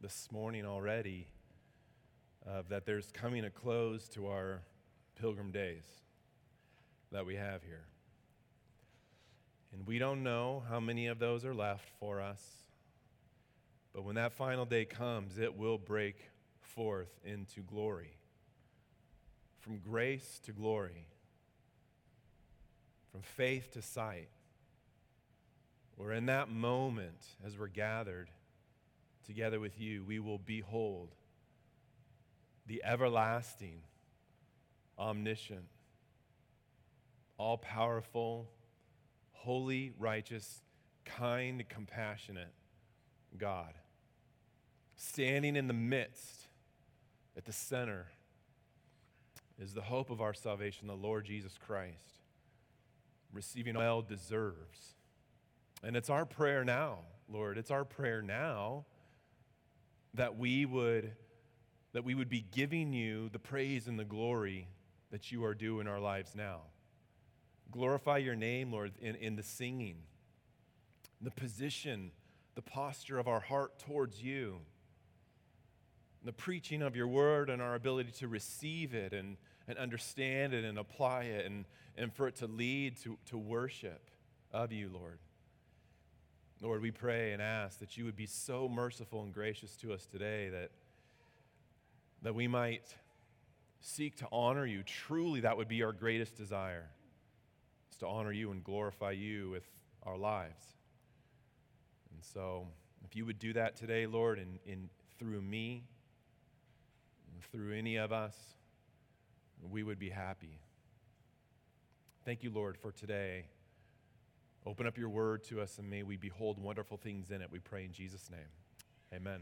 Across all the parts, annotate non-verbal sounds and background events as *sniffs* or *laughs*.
this morning already that there's coming a close to our pilgrim days that we have here. And we don't know how many of those are left for us. But when that final day comes, it will break forth into glory. From grace to glory. From faith to sight. Where in that moment, as we're gathered together with you, we will behold the everlasting, omniscient, all powerful, holy, righteous, kind, compassionate God, standing in the midst, at the center, is the hope of our salvation, the Lord Jesus Christ, receiving all deserves. And it's our prayer now, Lord, it's our prayer now that we would that we would be giving you the praise and the glory that you are due in our lives now. Glorify your name, Lord, in, in the singing, the position, the posture of our heart towards you, the preaching of your word and our ability to receive it and, and understand it and apply it and, and for it to lead to, to worship of you, Lord. Lord, we pray and ask that you would be so merciful and gracious to us today that, that we might seek to honor you. Truly, that would be our greatest desire is to honor you and glorify you with our lives. And so, if you would do that today, Lord, in through me, through any of us, we would be happy. Thank you, Lord, for today. Open up your word to us, and may we behold wonderful things in it. We pray in Jesus' name. Amen.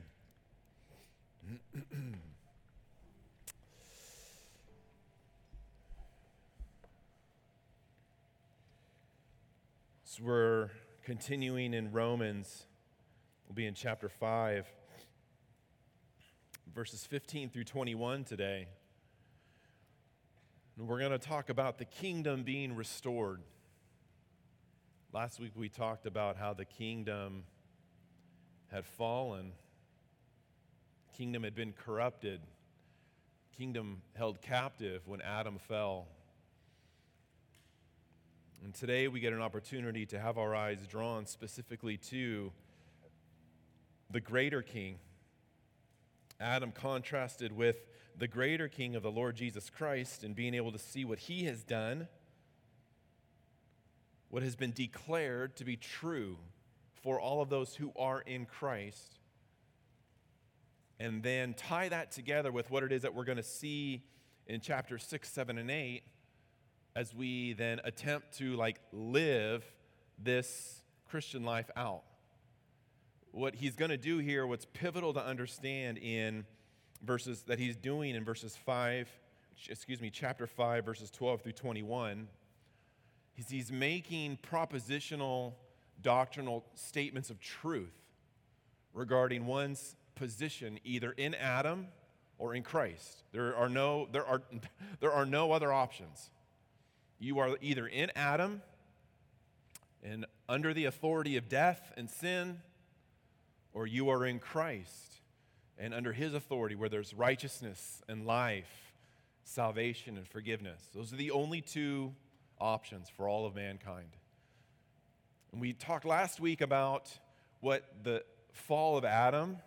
So we're continuing in Romans. We'll be in chapter 5, verses 15 through 21 today. And we're going to talk about the kingdom being restored. Last week we talked about how the kingdom had fallen, kingdom had been corrupted, kingdom held captive when Adam fell. And today we get an opportunity to have our eyes drawn specifically to the greater king. Adam contrasted with the greater king of the Lord Jesus Christ and being able to see what he has done, what has been declared to be true for all of those who are in Christ. And then tie that together with what it is that we're going to see in chapter 6, 7, and 8 as we then attempt to like live this Christian life out. What he's going to do here, what's pivotal to understand in verses that he's doing in verses 5, excuse me, chapter 5, verses 12 through 21, is he's making propositional doctrinal statements of truth regarding one's position either in Adam or in Christ. There are no, there are, *laughs* there are no other options. You are either in Adam and under the authority of death and sin, or you are in Christ and under his authority where there's righteousness and life, salvation and forgiveness. Those are the only two options for all of mankind. And we talked last week about what the fall of Adam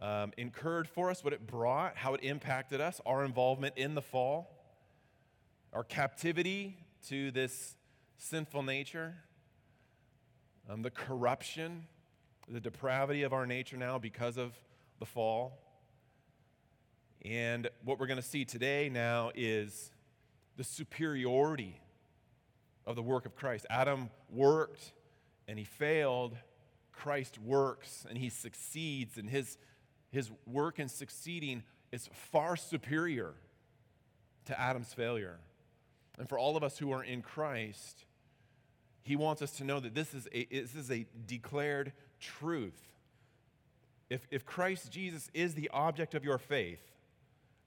um, incurred for us, what it brought, how it impacted us, our involvement in the fall our captivity to this sinful nature, um, the corruption, the depravity of our nature now because of the fall. And what we're going to see today now is the superiority of the work of Christ. Adam worked and he failed. Christ works and he succeeds, and his, his work in succeeding is far superior to Adam's failure. And for all of us who are in Christ, he wants us to know that this is a, this is a declared truth. If, if Christ Jesus is the object of your faith,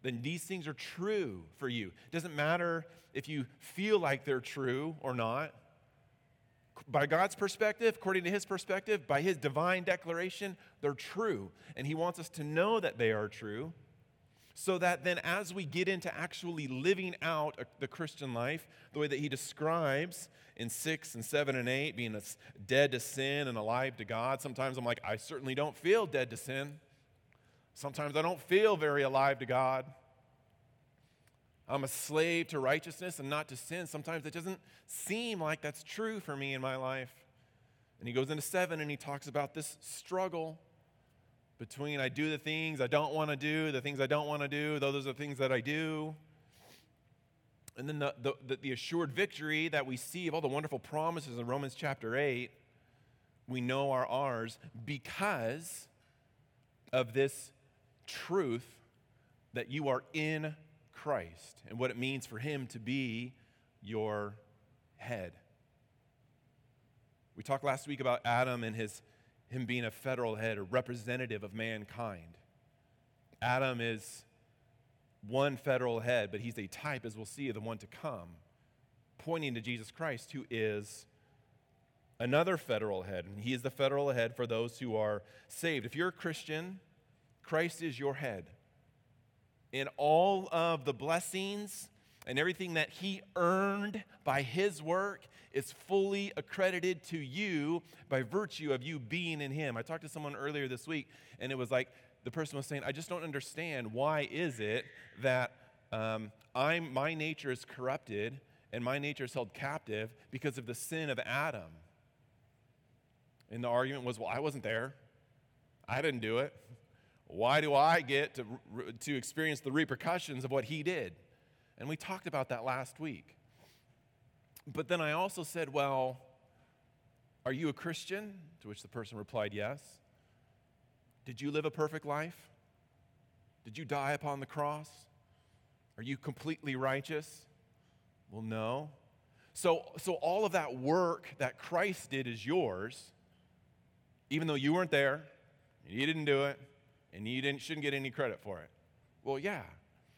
then these things are true for you. It doesn't matter if you feel like they're true or not. by God's perspective, according to his perspective, by his divine declaration, they're true. And he wants us to know that they are true so that then as we get into actually living out the Christian life, the way that he describes in 6 and 7 and 8, being dead to sin and alive to God, sometimes I'm like, I certainly don't feel dead to sin. Sometimes I don't feel very alive to God. I'm a slave to righteousness and not to sin. Sometimes it doesn't seem like that's true for me in my life. And he goes into 7 and he talks about this struggle between I do the things I don't want to do, the things I don't want to do, those are the things that I do. And then the, the, the, assured victory that we see of all the wonderful promises in Romans chapter 8, we know are ours because of this truth that you are in Christ and what it means for Him to be your head. We talked last week about Adam and his him being a federal head, a representative of mankind. Adam is one federal head, but he's a type, as we'll see, of the one to come, pointing to Jesus Christ, who is another federal head. And he is the federal head for those who are saved. If you're a Christian, Christ is your head. In all of the blessings and everything that he earned by his work is fully accredited to you by virtue of you being in him. I talked to someone earlier this week, and it was like the person was saying, I just don't understand why is it that um, I'm, my nature is corrupted and my nature is held captive because of the sin of Adam. And the argument was, well, I wasn't there. I didn't do it. Why do I get to, to experience the repercussions of what he did? And we talked about that last week. But then I also said, Well, are you a Christian? To which the person replied, Yes. Did you live a perfect life? Did you die upon the cross? Are you completely righteous? Well, no. So, so all of that work that Christ did is yours, even though you weren't there, you didn't do it, and you didn't, shouldn't get any credit for it. Well, yeah,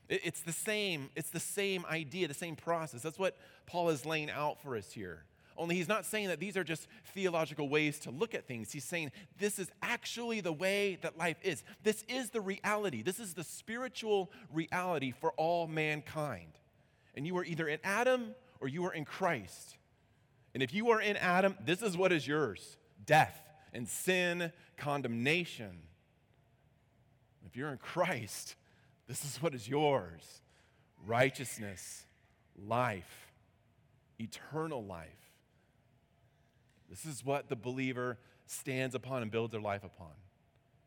it's the same, it's the same idea, the same process. That's what Paul is laying out for us here. Only he's not saying that these are just theological ways to look at things. He's saying this is actually the way that life is. This is the reality. This is the spiritual reality for all mankind. And you are either in Adam or you are in Christ. And if you are in Adam, this is what is yours death and sin, condemnation. If you're in Christ, this is what is yours righteousness, life, eternal life. This is what the believer stands upon and builds their life upon.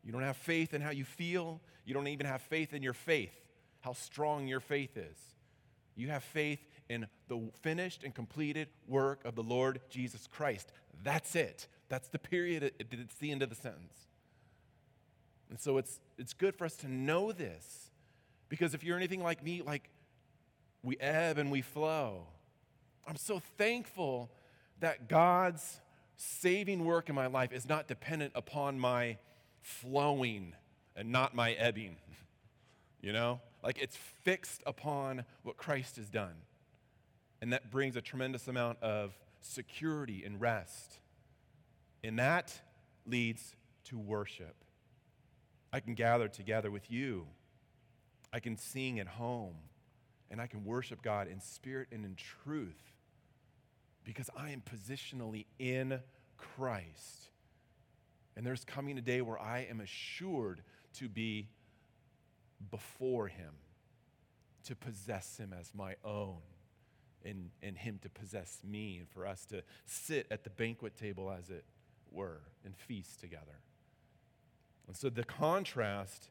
You don't have faith in how you feel, you don't even have faith in your faith, how strong your faith is. You have faith in the finished and completed work of the Lord Jesus Christ. That's it. That's the period, it's the end of the sentence. And so it's, it's good for us to know this because if you're anything like me, like we ebb and we flow. I'm so thankful that God's saving work in my life is not dependent upon my flowing and not my ebbing. *laughs* You know? Like it's fixed upon what Christ has done. And that brings a tremendous amount of security and rest. And that leads to worship. I can gather together with you I can sing at home and I can worship God in spirit and in truth because I am positionally in Christ. And there's coming a day where I am assured to be before Him, to possess Him as my own, and, and Him to possess me, and for us to sit at the banquet table, as it were, and feast together. And so the contrast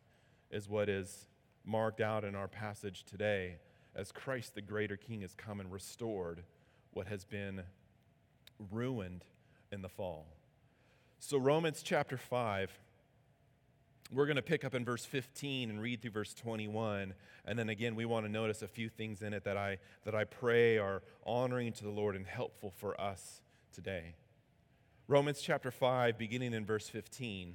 is what is marked out in our passage today as Christ, the greater King, has come and restored what has been ruined in the fall. So, Romans chapter 5, we're going to pick up in verse 15 and read through verse 21. And then again, we want to notice a few things in it that I, that I pray are honoring to the Lord and helpful for us today. Romans chapter 5, beginning in verse 15.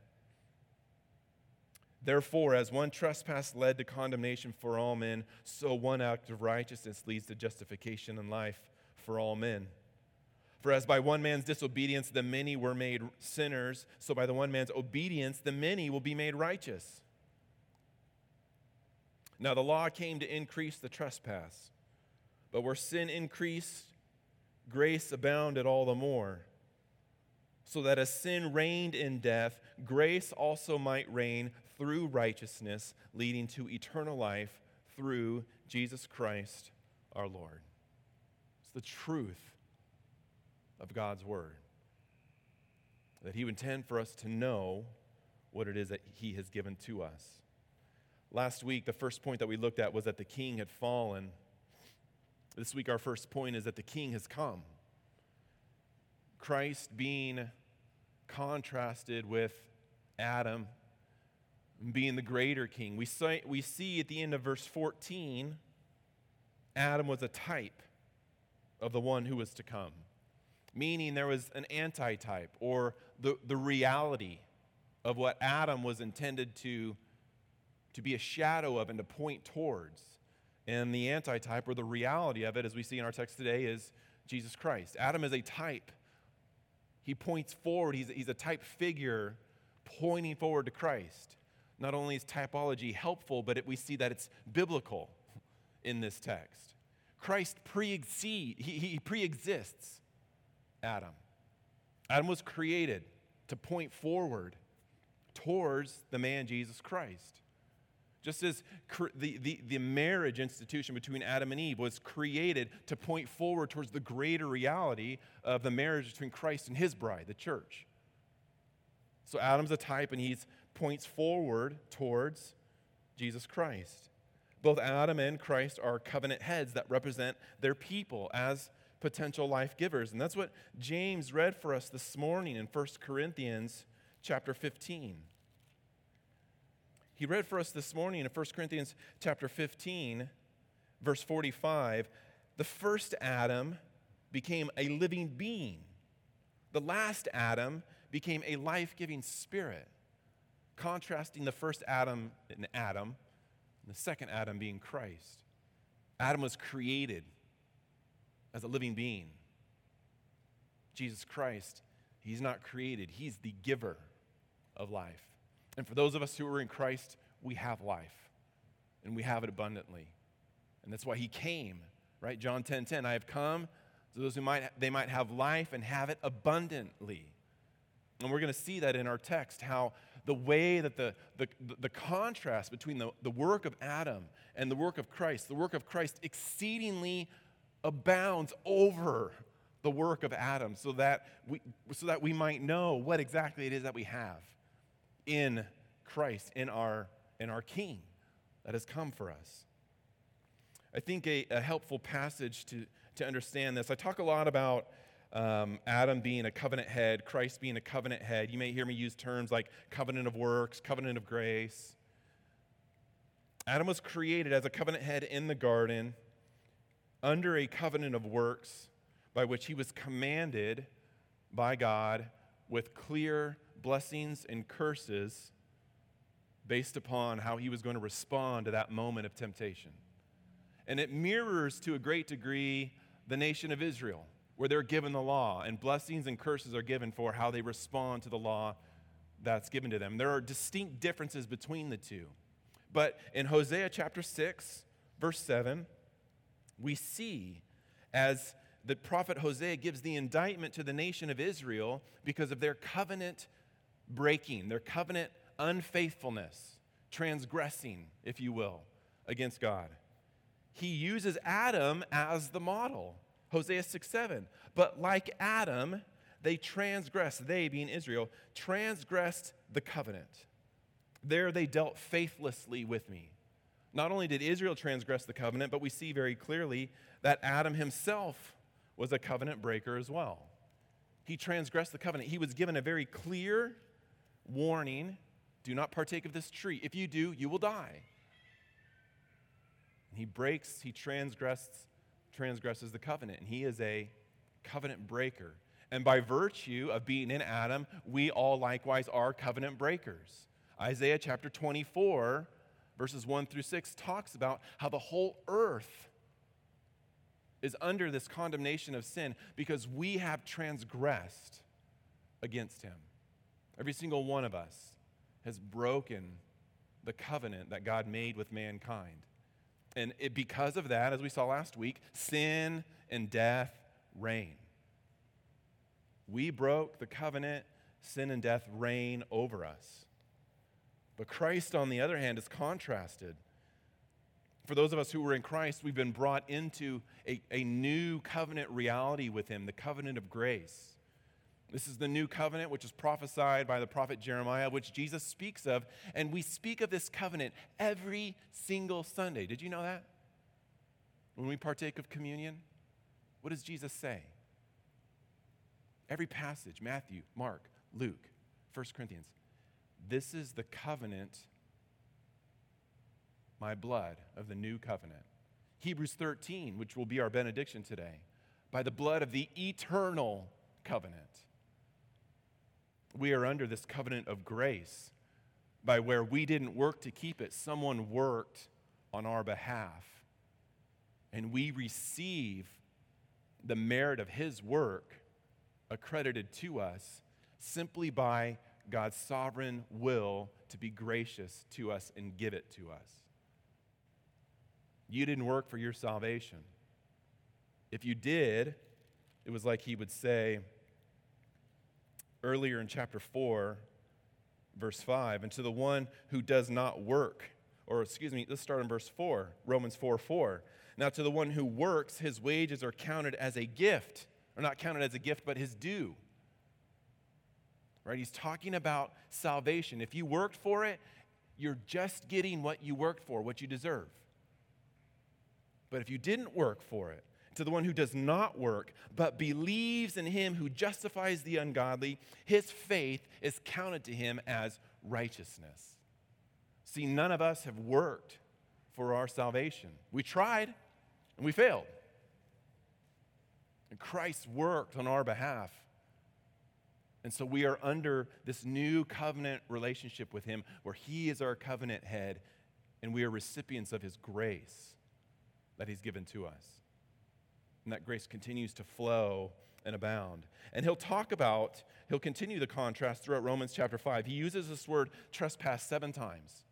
Therefore, as one trespass led to condemnation for all men, so one act of righteousness leads to justification and life for all men. For as by one man's disobedience the many were made sinners, so by the one man's obedience the many will be made righteous. Now the law came to increase the trespass, but where sin increased, grace abounded all the more. So that as sin reigned in death, grace also might reign through righteousness, leading to eternal life through Jesus Christ our Lord. It's the truth of God's Word. That He would intend for us to know what it is that He has given to us. Last week, the first point that we looked at was that the king had fallen. This week, our first point is that the king has come. Christ being contrasted with Adam being the greater king. We, say, we see at the end of verse 14, Adam was a type of the one who was to come meaning there was an antitype or the, the reality of what Adam was intended to, to be a shadow of and to point towards. And the antitype or the reality of it, as we see in our text today, is Jesus Christ. Adam is a type. He points forward, he's, he's a type figure pointing forward to Christ. Not only is typology helpful, but it, we see that it's biblical in this text. Christ pre he, he pre-exists Adam. Adam was created to point forward towards the man Jesus Christ. Just as the, the, the marriage institution between Adam and Eve was created to point forward towards the greater reality of the marriage between Christ and his bride, the church. So Adam's a type and he points forward towards Jesus Christ. Both Adam and Christ are covenant heads that represent their people as potential life givers. And that's what James read for us this morning in 1 Corinthians chapter 15. He read for us this morning in 1 Corinthians chapter 15, verse 45. The first Adam became a living being. The last Adam became a life giving spirit, contrasting the first Adam in Adam, and the second Adam being Christ. Adam was created as a living being. Jesus Christ, He's not created, He's the giver of life. And for those of us who are in Christ, we have life, and we have it abundantly. And that's why He came, right? John 10 10, I have come so those who might, they might have life and have it abundantly. And we're going to see that in our text, how the way that the, the, the contrast between the, the work of Adam and the work of Christ, the work of Christ exceedingly abounds over the work of Adam so that we, so that we might know what exactly it is that we have in Christ, in our, in our King that has come for us. I think a, a helpful passage to, to understand this, I talk a lot about um, Adam being a covenant head, Christ being a covenant head. You may hear me use terms like covenant of works, covenant of grace. Adam was created as a covenant head in the garden under a covenant of works by which he was commanded by God with clear blessings and curses based upon how he was going to respond to that moment of temptation. And it mirrors to a great degree the nation of Israel, where they're given the law, and blessings and curses are given for how they respond to the law that's given to them. There are distinct differences between the two. But in Hosea chapter 6, verse 7, we see as the prophet Hosea gives the indictment to the nation of Israel because of their covenant breaking, their covenant unfaithfulness, transgressing, if you will, against God. He uses Adam as the model. Hosea 6 7. But like Adam, they transgressed, they being Israel, transgressed the covenant. There they dealt faithlessly with me. Not only did Israel transgress the covenant, but we see very clearly that Adam himself was a covenant breaker as well. He transgressed the covenant. He was given a very clear warning do not partake of this tree. If you do, you will die. He breaks, he transgresses, transgresses the covenant, and he is a covenant breaker. And by virtue of being in Adam, we all likewise are covenant breakers. Isaiah chapter 24, verses 1 through 6, talks about how the whole earth is under this condemnation of sin because we have transgressed against him. Every single one of us has broken the covenant that God made with mankind. And it, because of that, as we saw last week, sin and death reign. We broke the covenant, sin and death reign over us. But Christ, on the other hand, is contrasted. For those of us who were in Christ, we've been brought into a, a new covenant reality with Him, the covenant of grace. This is the new covenant, which is prophesied by the prophet Jeremiah, which Jesus speaks of. And we speak of this covenant every single Sunday. Did you know that? When we partake of communion, what does Jesus say? Every passage Matthew, Mark, Luke, 1 Corinthians. This is the covenant, my blood of the new covenant. Hebrews 13, which will be our benediction today, by the blood of the eternal covenant. We are under this covenant of grace by where we didn't work to keep it, someone worked on our behalf. And we receive the merit of his work accredited to us simply by God's sovereign will to be gracious to us and give it to us. You didn't work for your salvation. If you did, it was like he would say earlier in chapter 4, verse 5, and to the one who does not work, or excuse me, let's start in verse 4, Romans 4 4. Now, to the one who works, his wages are counted as a gift or not counted as a gift, but his due. Right? He's talking about salvation. If you worked for it, you're just getting what you worked for, what you deserve. But if you didn't work for it, to the one who does not work, but believes in him who justifies the ungodly, his faith is counted to him as righteousness. See, none of us have worked for our salvation. We tried and we failed. And Christ worked on our behalf. And so we are under this new covenant relationship with Him where He is our covenant head and we are recipients of His grace that He's given to us. And that grace continues to flow and abound. And He'll talk about, He'll continue the contrast throughout Romans chapter 5. He uses this word trespass seven times.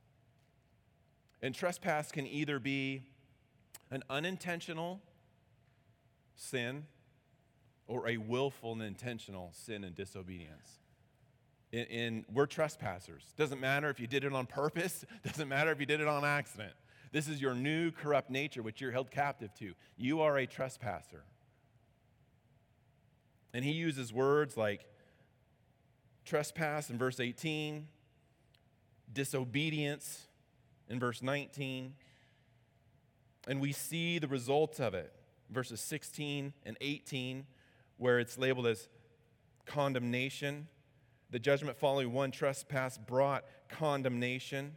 And trespass can either be an unintentional sin or a willful and intentional sin and disobedience. In, in, we're trespassers. Doesn't matter if you did it on purpose, *laughs* doesn't matter if you did it on accident. This is your new corrupt nature, which you're held captive to. You are a trespasser. And he uses words like trespass in verse 18, disobedience in verse 19. And we see the results of it, verses 16 and 18 where it's labeled as condemnation. The judgment following one trespass brought condemnation.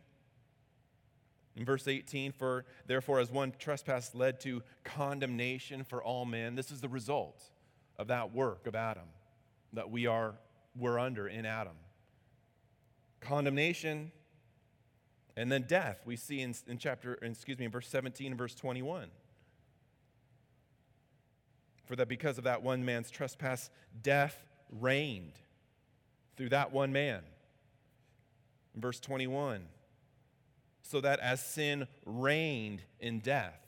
In verse 18, for therefore, as one trespass led to condemnation for all men, this is the result of that work of Adam that we are we're under in Adam. Condemnation and then death, we see in, in chapter, excuse me, in verse 17 and verse 21. For that because of that one man's trespass, death reigned through that one man. In verse 21, so that as sin reigned in death,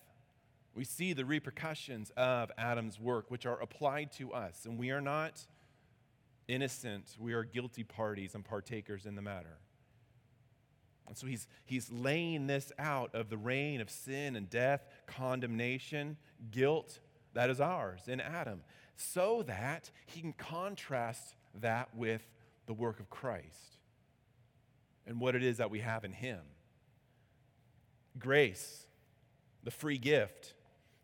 We see the repercussions of Adam's work, which are applied to us, and we are not innocent. We are guilty parties and partakers in the matter. And so he's, he's laying this out of the reign of sin and death, condemnation, guilt that is ours in Adam, so that he can contrast that with the work of Christ and what it is that we have in him. Grace, the free gift.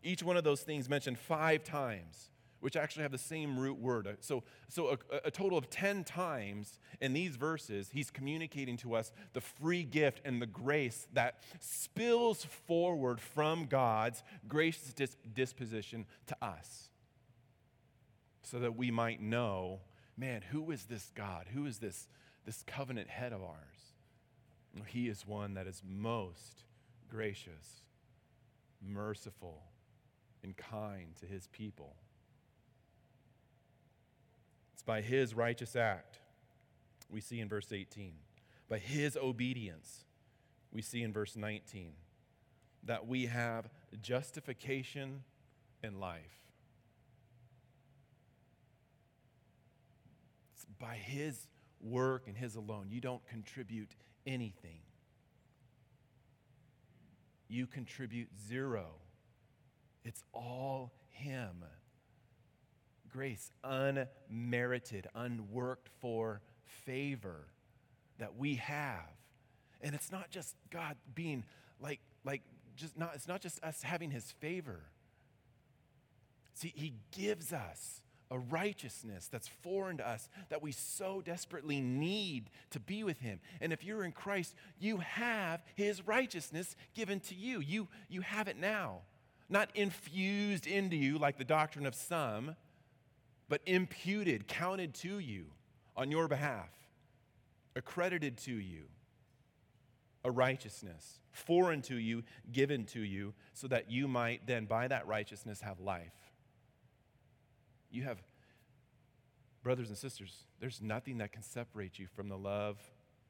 Each one of those things mentioned five times which actually have the same root word. So, so a, a, total of 10 times in these verses, he's communicating to us the free gift and the grace that spills forward from God's gracious disposition to us. So that we might know, man, who is this God? Who is this, this covenant head of ours? He is one that is most gracious, merciful, and kind to his people. It's by his righteous act, we see in verse 18. By his obedience, we see in verse 19 that we have justification in life. It's by his work and his alone. You don't contribute anything. You contribute zero. It's all him grace, unmerited, unworked for favor that we have. And it's not just God being like, like just not, it's not just us having his favor. See, he gives us a righteousness that's foreign to us that we so desperately need to be with him. And if you're in Christ, you have his righteousness given to you. You, you have it now, not infused into you like the doctrine of some but imputed, counted to you on your behalf, accredited to you, a righteousness, foreign to you, given to you, so that you might then, by that righteousness, have life. You have, brothers and sisters, there's nothing that can separate you from the love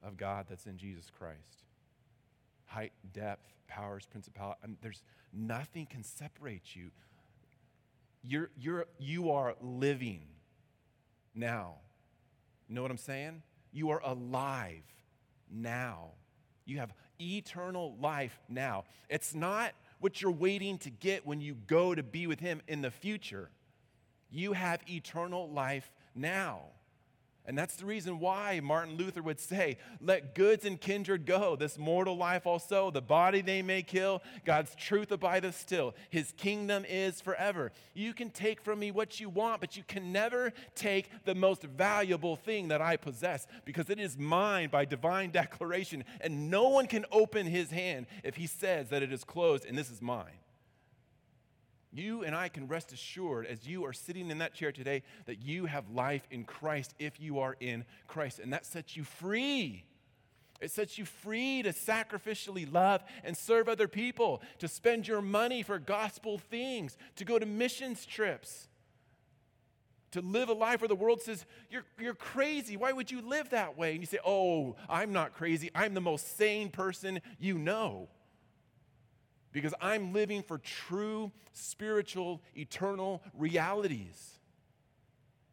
of God that's in Jesus Christ. Height, depth, powers, principality, I mean, there's nothing can separate you you're, you're, you are living now. You know what I'm saying? You are alive now. You have eternal life now. It's not what you're waiting to get when you go to be with Him in the future. You have eternal life now. And that's the reason why Martin Luther would say, Let goods and kindred go, this mortal life also, the body they may kill, God's truth abideth still. His kingdom is forever. You can take from me what you want, but you can never take the most valuable thing that I possess because it is mine by divine declaration, and no one can open his hand if he says that it is closed and this is mine. You and I can rest assured as you are sitting in that chair today that you have life in Christ if you are in Christ. And that sets you free. It sets you free to sacrificially love and serve other people, to spend your money for gospel things, to go to missions trips, to live a life where the world says, You're, you're crazy. Why would you live that way? And you say, Oh, I'm not crazy. I'm the most sane person you know because I'm living for true spiritual, eternal realities.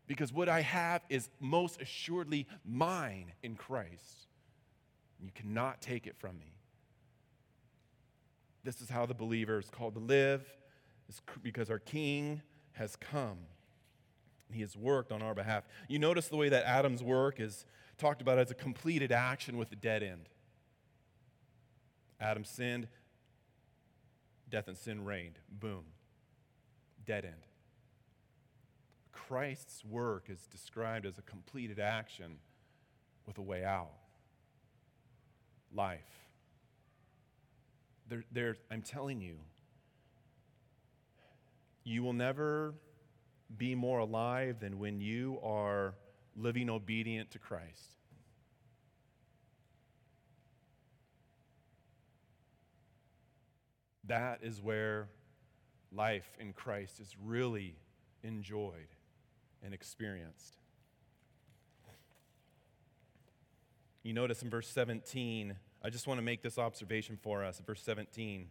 Because what I have is most assuredly mine in Christ. You cannot take it from me. This is how the believer is called to live, it's because our King has come. He has worked on our behalf. You notice the way that Adam's work is talked about as a completed action with a dead end. Adam sinned, death and sin reigned. Boom. Dead end. Christ's work is described as a completed action with a way out. Life. There, there, I'm telling you, you will never be more alive than when you are living obedient to Christ. That is where life in Christ is really enjoyed and experienced. You notice in verse 17, I just want to make this observation for us. Verse 17,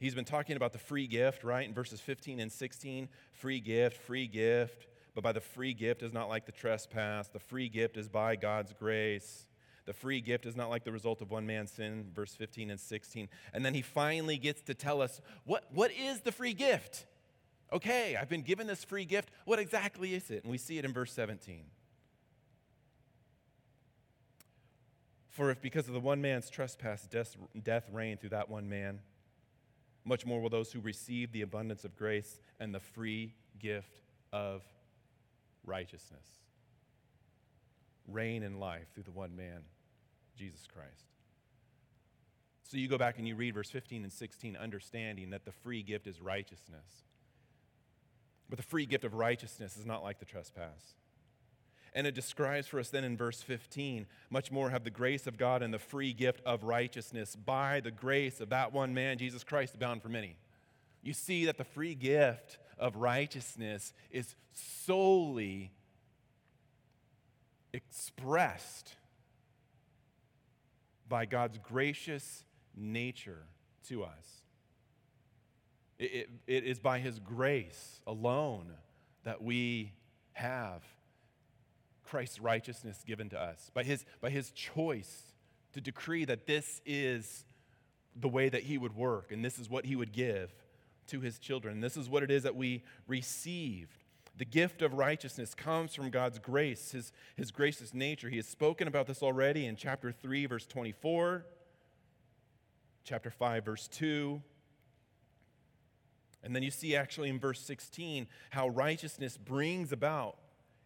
He's been talking about the free gift, right? In verses 15 and 16, free gift, free gift. But by the free gift is not like the trespass. The free gift is by God's grace. The free gift is not like the result of one man's sin, verse 15 and 16. And then he finally gets to tell us what, what is the free gift? Okay, I've been given this free gift. What exactly is it? And we see it in verse 17. For if because of the one man's trespass death, death reigned through that one man, much more will those who receive the abundance of grace and the free gift of righteousness reign in life through the one man, Jesus Christ. So you go back and you read verse 15 and 16, understanding that the free gift is righteousness. But the free gift of righteousness is not like the trespass. And it describes for us then in verse 15 much more have the grace of God and the free gift of righteousness by the grace of that one man, Jesus Christ, bound for many. You see that the free gift of righteousness is solely expressed by God's gracious nature to us. It, it, it is by His grace alone that we have Christ's righteousness given to us, by his, by his choice to decree that this is the way that he would work and this is what he would give to his children. This is what it is that we receive. The gift of righteousness comes from God's grace, his, his gracious nature. He has spoken about this already in chapter 3, verse 24, chapter 5, verse 2. And then you see actually in verse 16 how righteousness brings about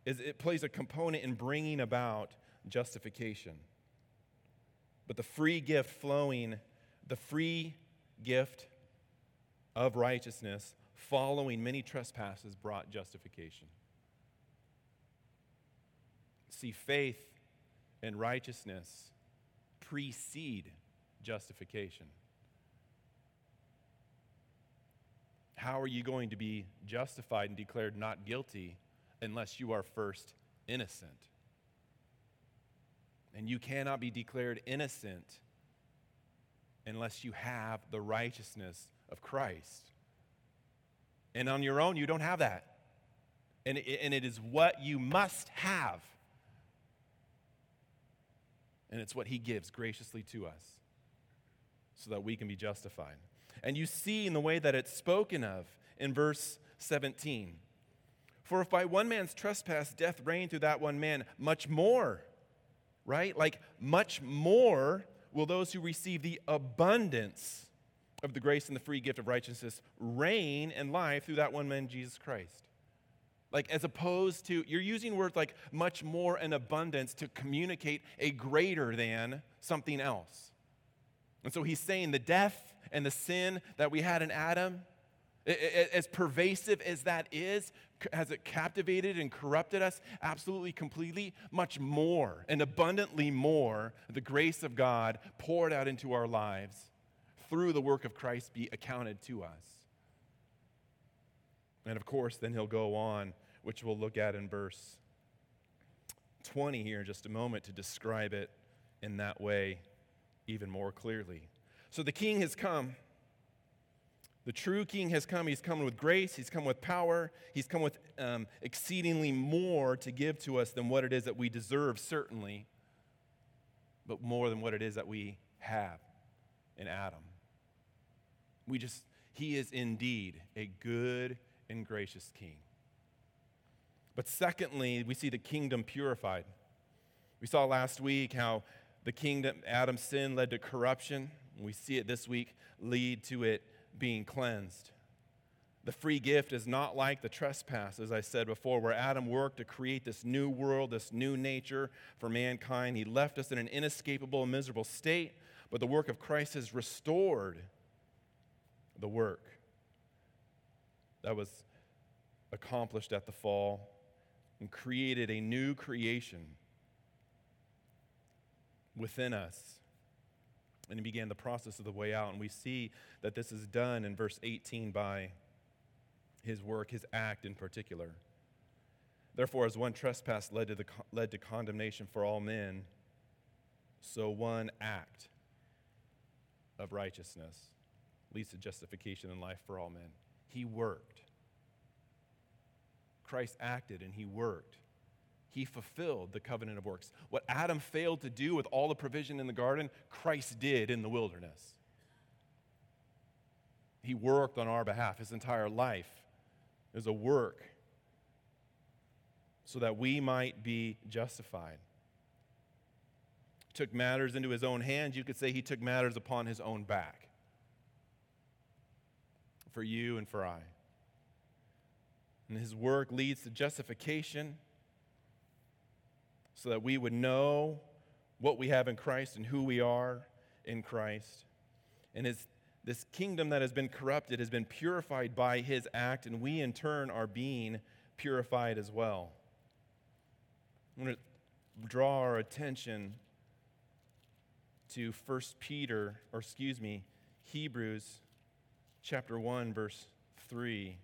is it plays a component in bringing about justification. But the free gift flowing, the free gift of righteousness following many trespasses brought justification. See, faith and righteousness precede justification. How are you going to be justified and declared not guilty unless you are first innocent. And you cannot be declared innocent unless you have the righteousness of Christ. And on your own, you don't have that. And it, and it is what you must have. And it's what He gives graciously to us so that we can be justified. And you see in the way that it's spoken of in verse 17 for if by one man's trespass death reigned through that one man, much more, right? Like, much more will those who receive the abundance of the grace and the free gift of righteousness reign in life through that one man, Jesus Christ. Like, as opposed to, you're using words like much more and abundance to communicate a greater than something else. And so he's saying the death and the sin that we had in Adam, as pervasive as that is, has it captivated and corrupted us? Absolutely, completely. Much more and abundantly more, the grace of God poured out into our lives through the work of Christ be accounted to us. And of course, then he'll go on, which we'll look at in verse 20 here in just a moment to describe it in that way even more clearly. So the king has come. The true king has come. He's come with grace. He's come with power. He's come with um, exceedingly more to give to us than what it is that we deserve, certainly, but more than what it is that we have in Adam. We just, he is indeed a good and gracious king. But secondly, we see the kingdom purified. We saw last week how the kingdom, Adam's sin led to corruption. We see it this week lead to it being cleansed. The free gift is not like the trespass, as I said before, where Adam worked to create this new world, this new nature for mankind. He left us in an inescapable and miserable state, but the work of Christ has restored the work that was accomplished at the fall and created a new creation within us and he began the process of the way out. And we see that this is done in verse 18 by his work, his act in particular. Therefore, as one trespass led to, the, led to condemnation for all men, so one act of righteousness leads to justification in life for all men. He worked. Christ acted and he worked. He fulfilled the covenant of works. What Adam failed to do with all the provision in the garden, Christ did in the wilderness. He worked on our behalf his entire life. Was a work so that we might be justified. Took matters into his own hands. You could say he took matters upon his own back for you and for I. And his work leads to justification so that we would know what we have in Christ and who we are in Christ. And his, this kingdom that has been corrupted has been purified by his act, and we in turn are being purified as well. I'm going to draw our attention to 1 Peter, or excuse me, Hebrews chapter 1, verse 3.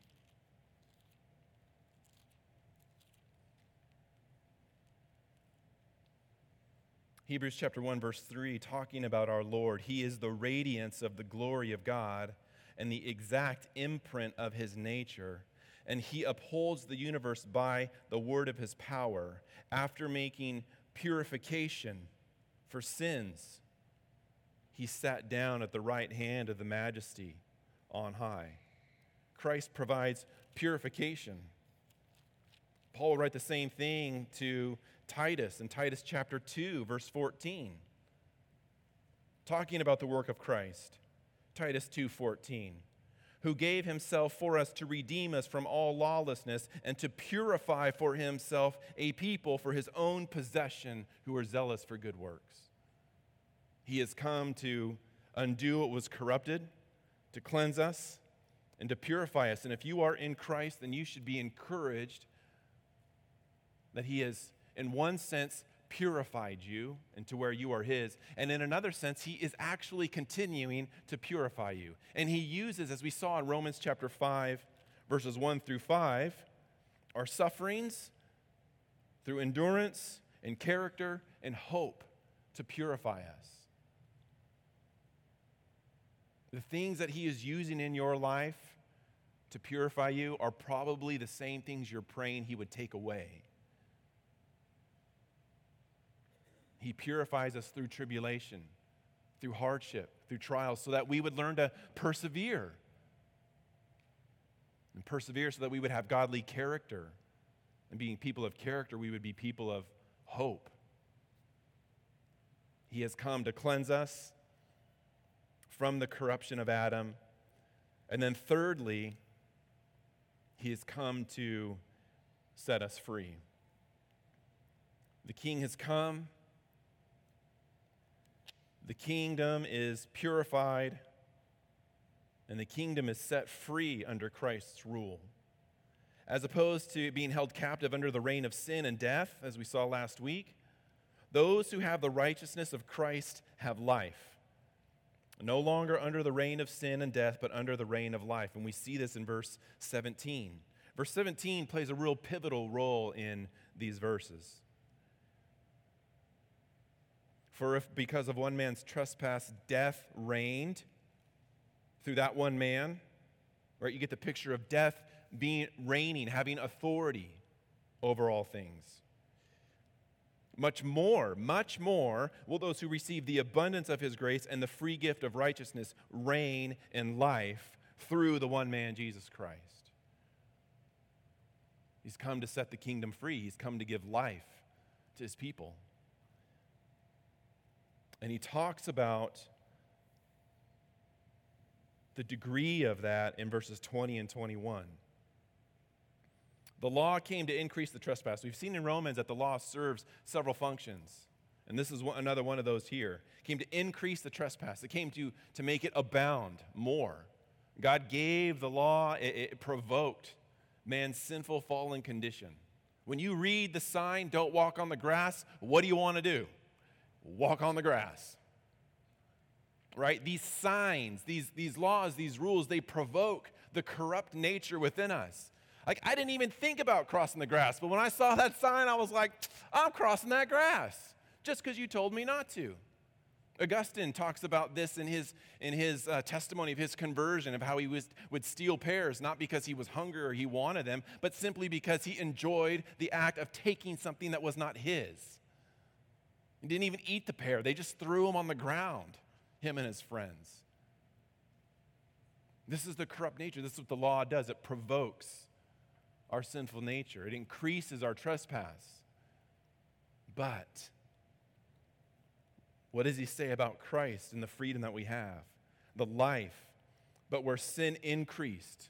Hebrews chapter 1, verse 3, talking about our Lord. He is the radiance of the glory of God and the exact imprint of his nature. And he upholds the universe by the word of his power. After making purification for sins, he sat down at the right hand of the majesty on high. Christ provides purification. Paul will write the same thing to Titus in Titus chapter 2, verse 14, talking about the work of Christ. Titus 2:14, who gave himself for us to redeem us from all lawlessness and to purify for himself a people for his own possession who are zealous for good works. He has come to undo what was corrupted, to cleanse us, and to purify us. And if you are in Christ, then you should be encouraged that he has in one sense, purified you into where you are His. And in another sense, He is actually continuing to purify you. And He uses, as we saw in Romans chapter 5, verses 1 through 5, our sufferings through endurance and character and hope to purify us. The things that He is using in your life to purify you are probably the same things you're praying He would take away. He purifies us through tribulation, through hardship, through trials, so that we would learn to persevere. And persevere so that we would have godly character. And being people of character, we would be people of hope. He has come to cleanse us from the corruption of Adam. And then, thirdly, He has come to set us free. The King has come the kingdom is purified and the kingdom is set free under Christ's rule. As opposed to being held captive under the reign of sin and death, as we saw last week, those who have the righteousness of Christ have life. No longer under the reign of sin and death, but under the reign of life. And we see this in verse 17. Verse 17 plays a real pivotal role in these verses. For if because of one man's trespass death reigned through that one man, right? You get the picture of death being reigning, having authority over all things. Much more, much more will those who receive the abundance of his grace and the free gift of righteousness reign in life through the one man, Jesus Christ. He's come to set the kingdom free, he's come to give life to his people. And he talks about the degree of that in verses 20 and 21. The law came to increase the trespass. We've seen in Romans that the law serves several functions. And this is one, another one of those here. It came to increase the trespass. It came to, to make it abound more. God gave the law, it, it provoked man's sinful fallen condition. When you read the sign, don't walk on the grass, what do you want to do? walk on the grass. Right? These signs, these, these laws, these rules, they provoke the corrupt nature within us. Like, I didn't even think about crossing the grass, but when I saw that sign, I was like, I'm crossing that grass just because you told me not to. Augustine talks about this in his, in his uh, testimony of his conversion, of how he was, would steal pears, not because he was hungry or he wanted them, but simply because he enjoyed the act of taking something that was not his. He didn't even eat the pear, they just threw him on the ground, him and his friends. This is the corrupt nature. This is what the law does it provokes our sinful nature, it increases our trespass. But, what does he say about Christ and the freedom that we have? The life. But where sin increased,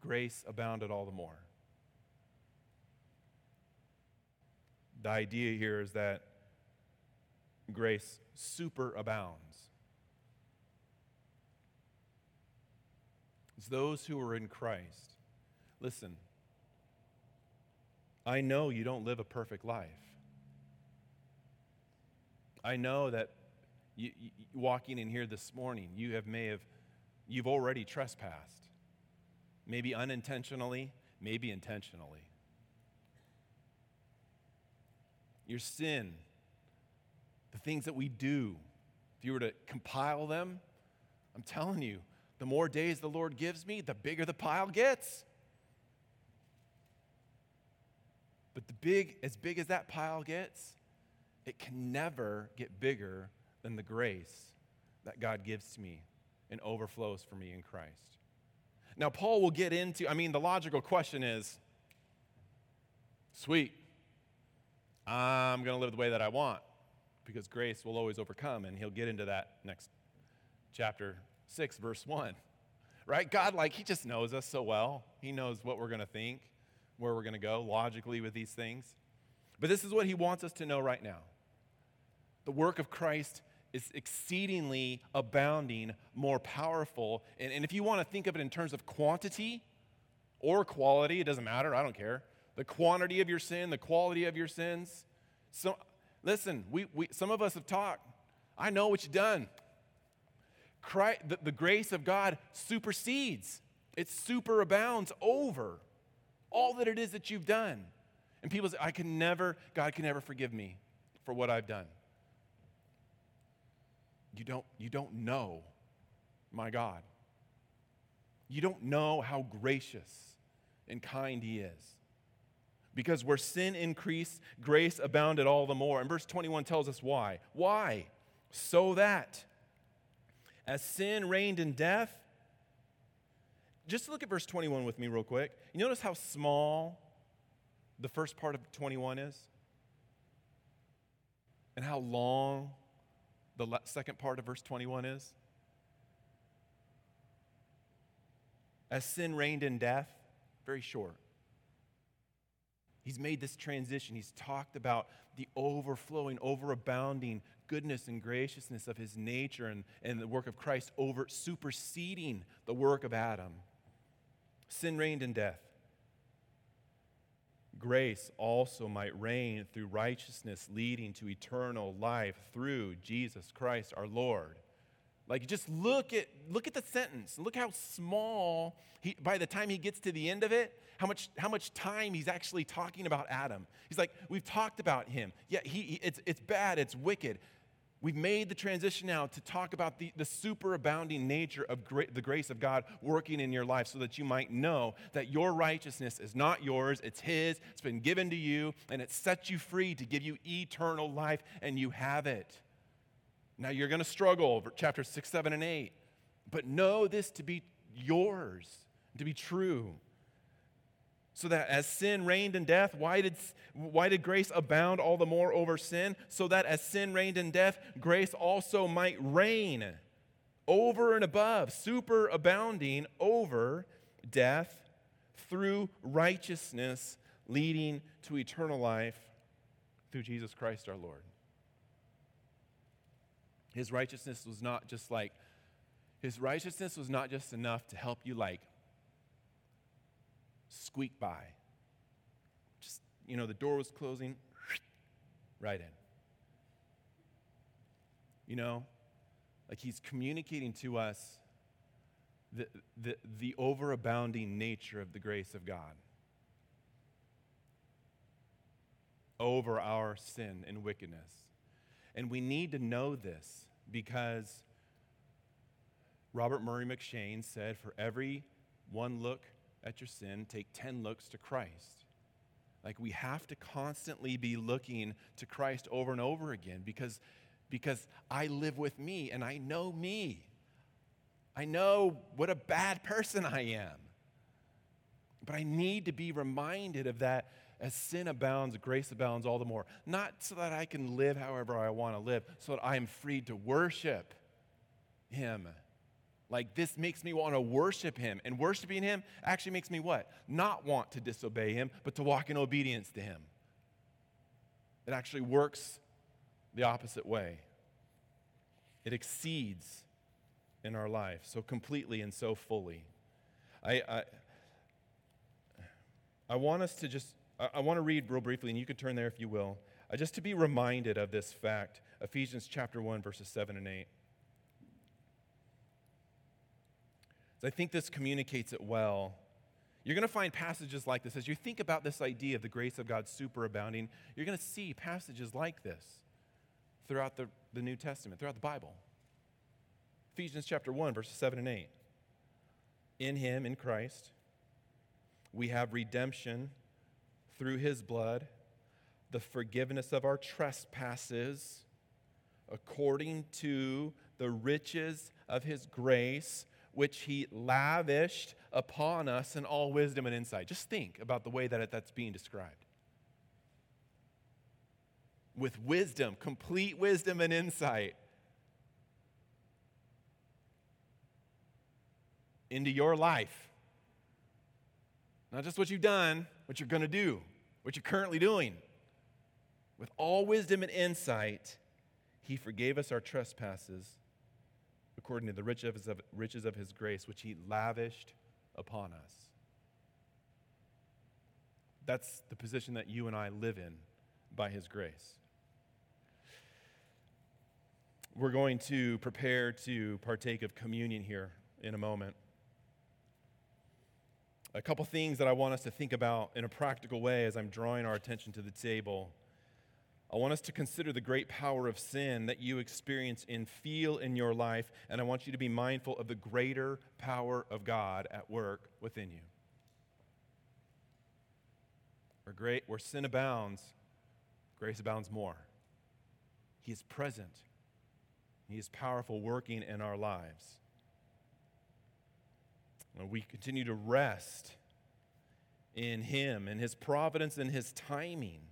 grace abounded all the more. The idea here is that grace superabounds. It's those who are in Christ. Listen, I know you don't live a perfect life. I know that you, you, walking in here this morning, you have may have, you've already trespassed. Maybe unintentionally, maybe intentionally. Your sin, the things that we do, if you were to compile them, I'm telling you, the more days the Lord gives me, the bigger the pile gets. But the big, as big as that pile gets, it can never get bigger than the grace that God gives to me and overflows for me in Christ. Now, Paul will get into, I mean, the logical question is sweet, I'm going to live the way that I want because grace will always overcome. And he'll get into that next chapter 6, verse 1. Right? God, like, he just knows us so well. He knows what we're going to think, where we're going to go logically with these things. But this is what he wants us to know right now the work of Christ is exceedingly abounding, more powerful. And, and if you want to think of it in terms of quantity or quality, it doesn't matter, I don't care. The quantity of your sin, the quality of your sins. So, listen, we, we, some of us have talked. I know what you've done. Christ, the, the grace of God supersedes, it superabounds over all that it is that you've done. And people say, I can never, God can never forgive me for what I've done you don't, you don't know my God. You don't know how gracious and kind He is. Because where sin increased, grace abounded all the more. And verse 21 tells us why. Why? So that as sin reigned in death, just look at verse 21 with me, real quick. You notice how small the first part of 21 is? And how long the second part of verse 21 is? As sin reigned in death, very short. He's made this transition. He's talked about the overflowing, overabounding goodness and graciousness of his nature and, and the work of Christ over superseding the work of Adam. Sin reigned in death grace also might reign through righteousness, leading to eternal life through Jesus Christ our Lord. Like just look at look at the sentence. Look how small he by the time he gets to the end of it, how much how much time he's actually talking about Adam. He's like, we've talked about him. Yeah, he, it's it's bad, it's wicked. We've made the transition now to talk about the, the superabounding nature of gra- the grace of God working in your life so that you might know that your righteousness is not yours, it's His, it's been given to you, and it sets you free to give you eternal life, and you have it. Now you're going to struggle over chapters 6, 7, and 8, but know this to be yours, to be true so that as sin reigned in death, why did, why did grace abound all the more over sin? So that as sin reigned in death, grace also might reign over and above, superabounding over death through righteousness, leading to eternal life through Jesus Christ our Lord. His righteousness was not just like, his righteousness was not just enough to help you like squeak by. Just, you know, the door was closing, *sniffs* right in. You know, like he's communicating to us the, the, the overabounding nature of the grace of God over our sin and wickedness. And we need to know this because Robert Murray M'Cheyne said, For every one look at your sin, take 10 looks to Christ. Like we have to constantly be looking to Christ over and over again because, because I live with me and I know me. I know what a bad person I am. But I need to be reminded of that as sin abounds, grace abounds all the more. Not so that I can live however I want to live, so that I am free to worship Him. Like this makes me want to worship Him. And worshiping Him actually makes me what? Not want to disobey Him, but to walk in obedience to Him. It actually works the opposite way. It exceeds in our life so completely and so fully. I, I, I want us to just, I, I want to read real briefly, and you can turn there if you will, uh, just to be reminded of this fact Ephesians chapter 1, verses 7 and 8. So I think this communicates it well. You're going to find passages like this. As you think about this idea of the grace of God superabounding, you're going to see passages like this throughout the, the New Testament, throughout the Bible. Ephesians chapter 1, verses 7 and 8. In him, in Christ, we have redemption through his blood, the forgiveness of our trespasses, according to the riches of his grace, which he lavished upon us in all wisdom and insight. Just think about the way that that's being described. With wisdom, complete wisdom and insight. Into your life not just what you've done, what you're going to do, what you're currently doing. With all wisdom and insight, he forgave us our trespasses according to the riches of his grace, which he lavished upon us. That's the position that you and I live in by his grace. We're going to prepare to partake of communion here in a moment a couple things that I want us to think about in a practical way as I'm drawing our attention to the table. I want us to consider the great power of sin that you experience and feel in your life, and I want you to be mindful of the greater power of God at work within you. Where, great, where sin abounds, grace abounds more. He is present, He is powerful, working in our lives. We continue to rest in Him and His providence and His timing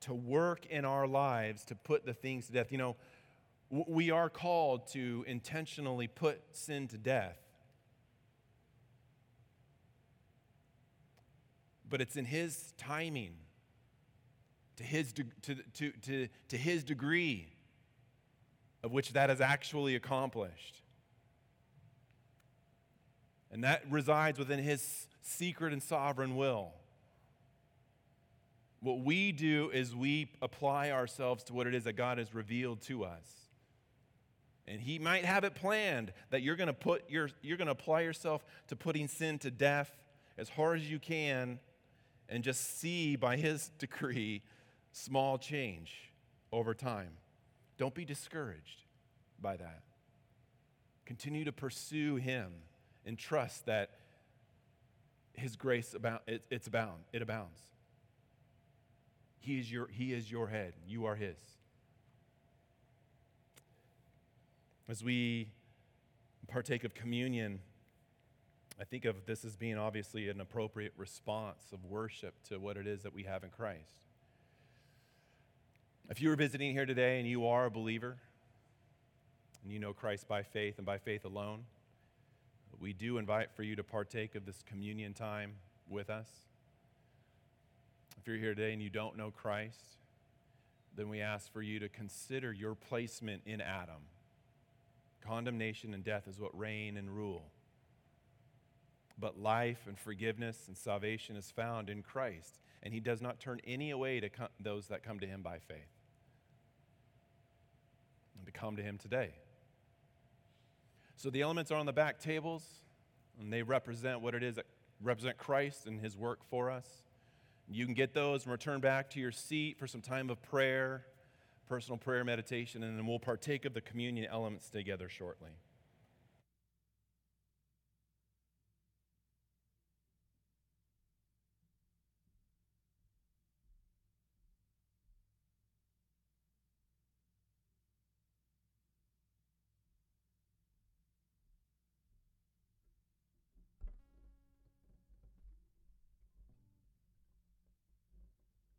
to work in our lives to put the things to death. You know, we are called to intentionally put sin to death. But it's in His timing, to His, de- to, to, to, to his degree of which that is actually accomplished. And that resides within His secret and sovereign will. What we do is we apply ourselves to what it is that God has revealed to us. And he might have it planned that you're going to put your you're going to apply yourself to putting sin to death as hard as you can and just see by his decree small change over time. Don't be discouraged by that. Continue to pursue him and trust that his grace about it, it's abound, it abounds. He is, your, he is your head. You are his. As we partake of communion, I think of this as being obviously an appropriate response of worship to what it is that we have in Christ. If you are visiting here today and you are a believer, and you know Christ by faith and by faith alone, we do invite for you to partake of this communion time with us. If you're here today and you don't know Christ, then we ask for you to consider your placement in Adam. Condemnation and death is what reign and rule. But life and forgiveness and salvation is found in Christ, and he does not turn any away to those that come to him by faith. And to come to him today. So the elements are on the back tables, and they represent what it is that represent Christ and his work for us. You can get those and return back to your seat for some time of prayer, personal prayer meditation, and then we'll partake of the communion elements together shortly.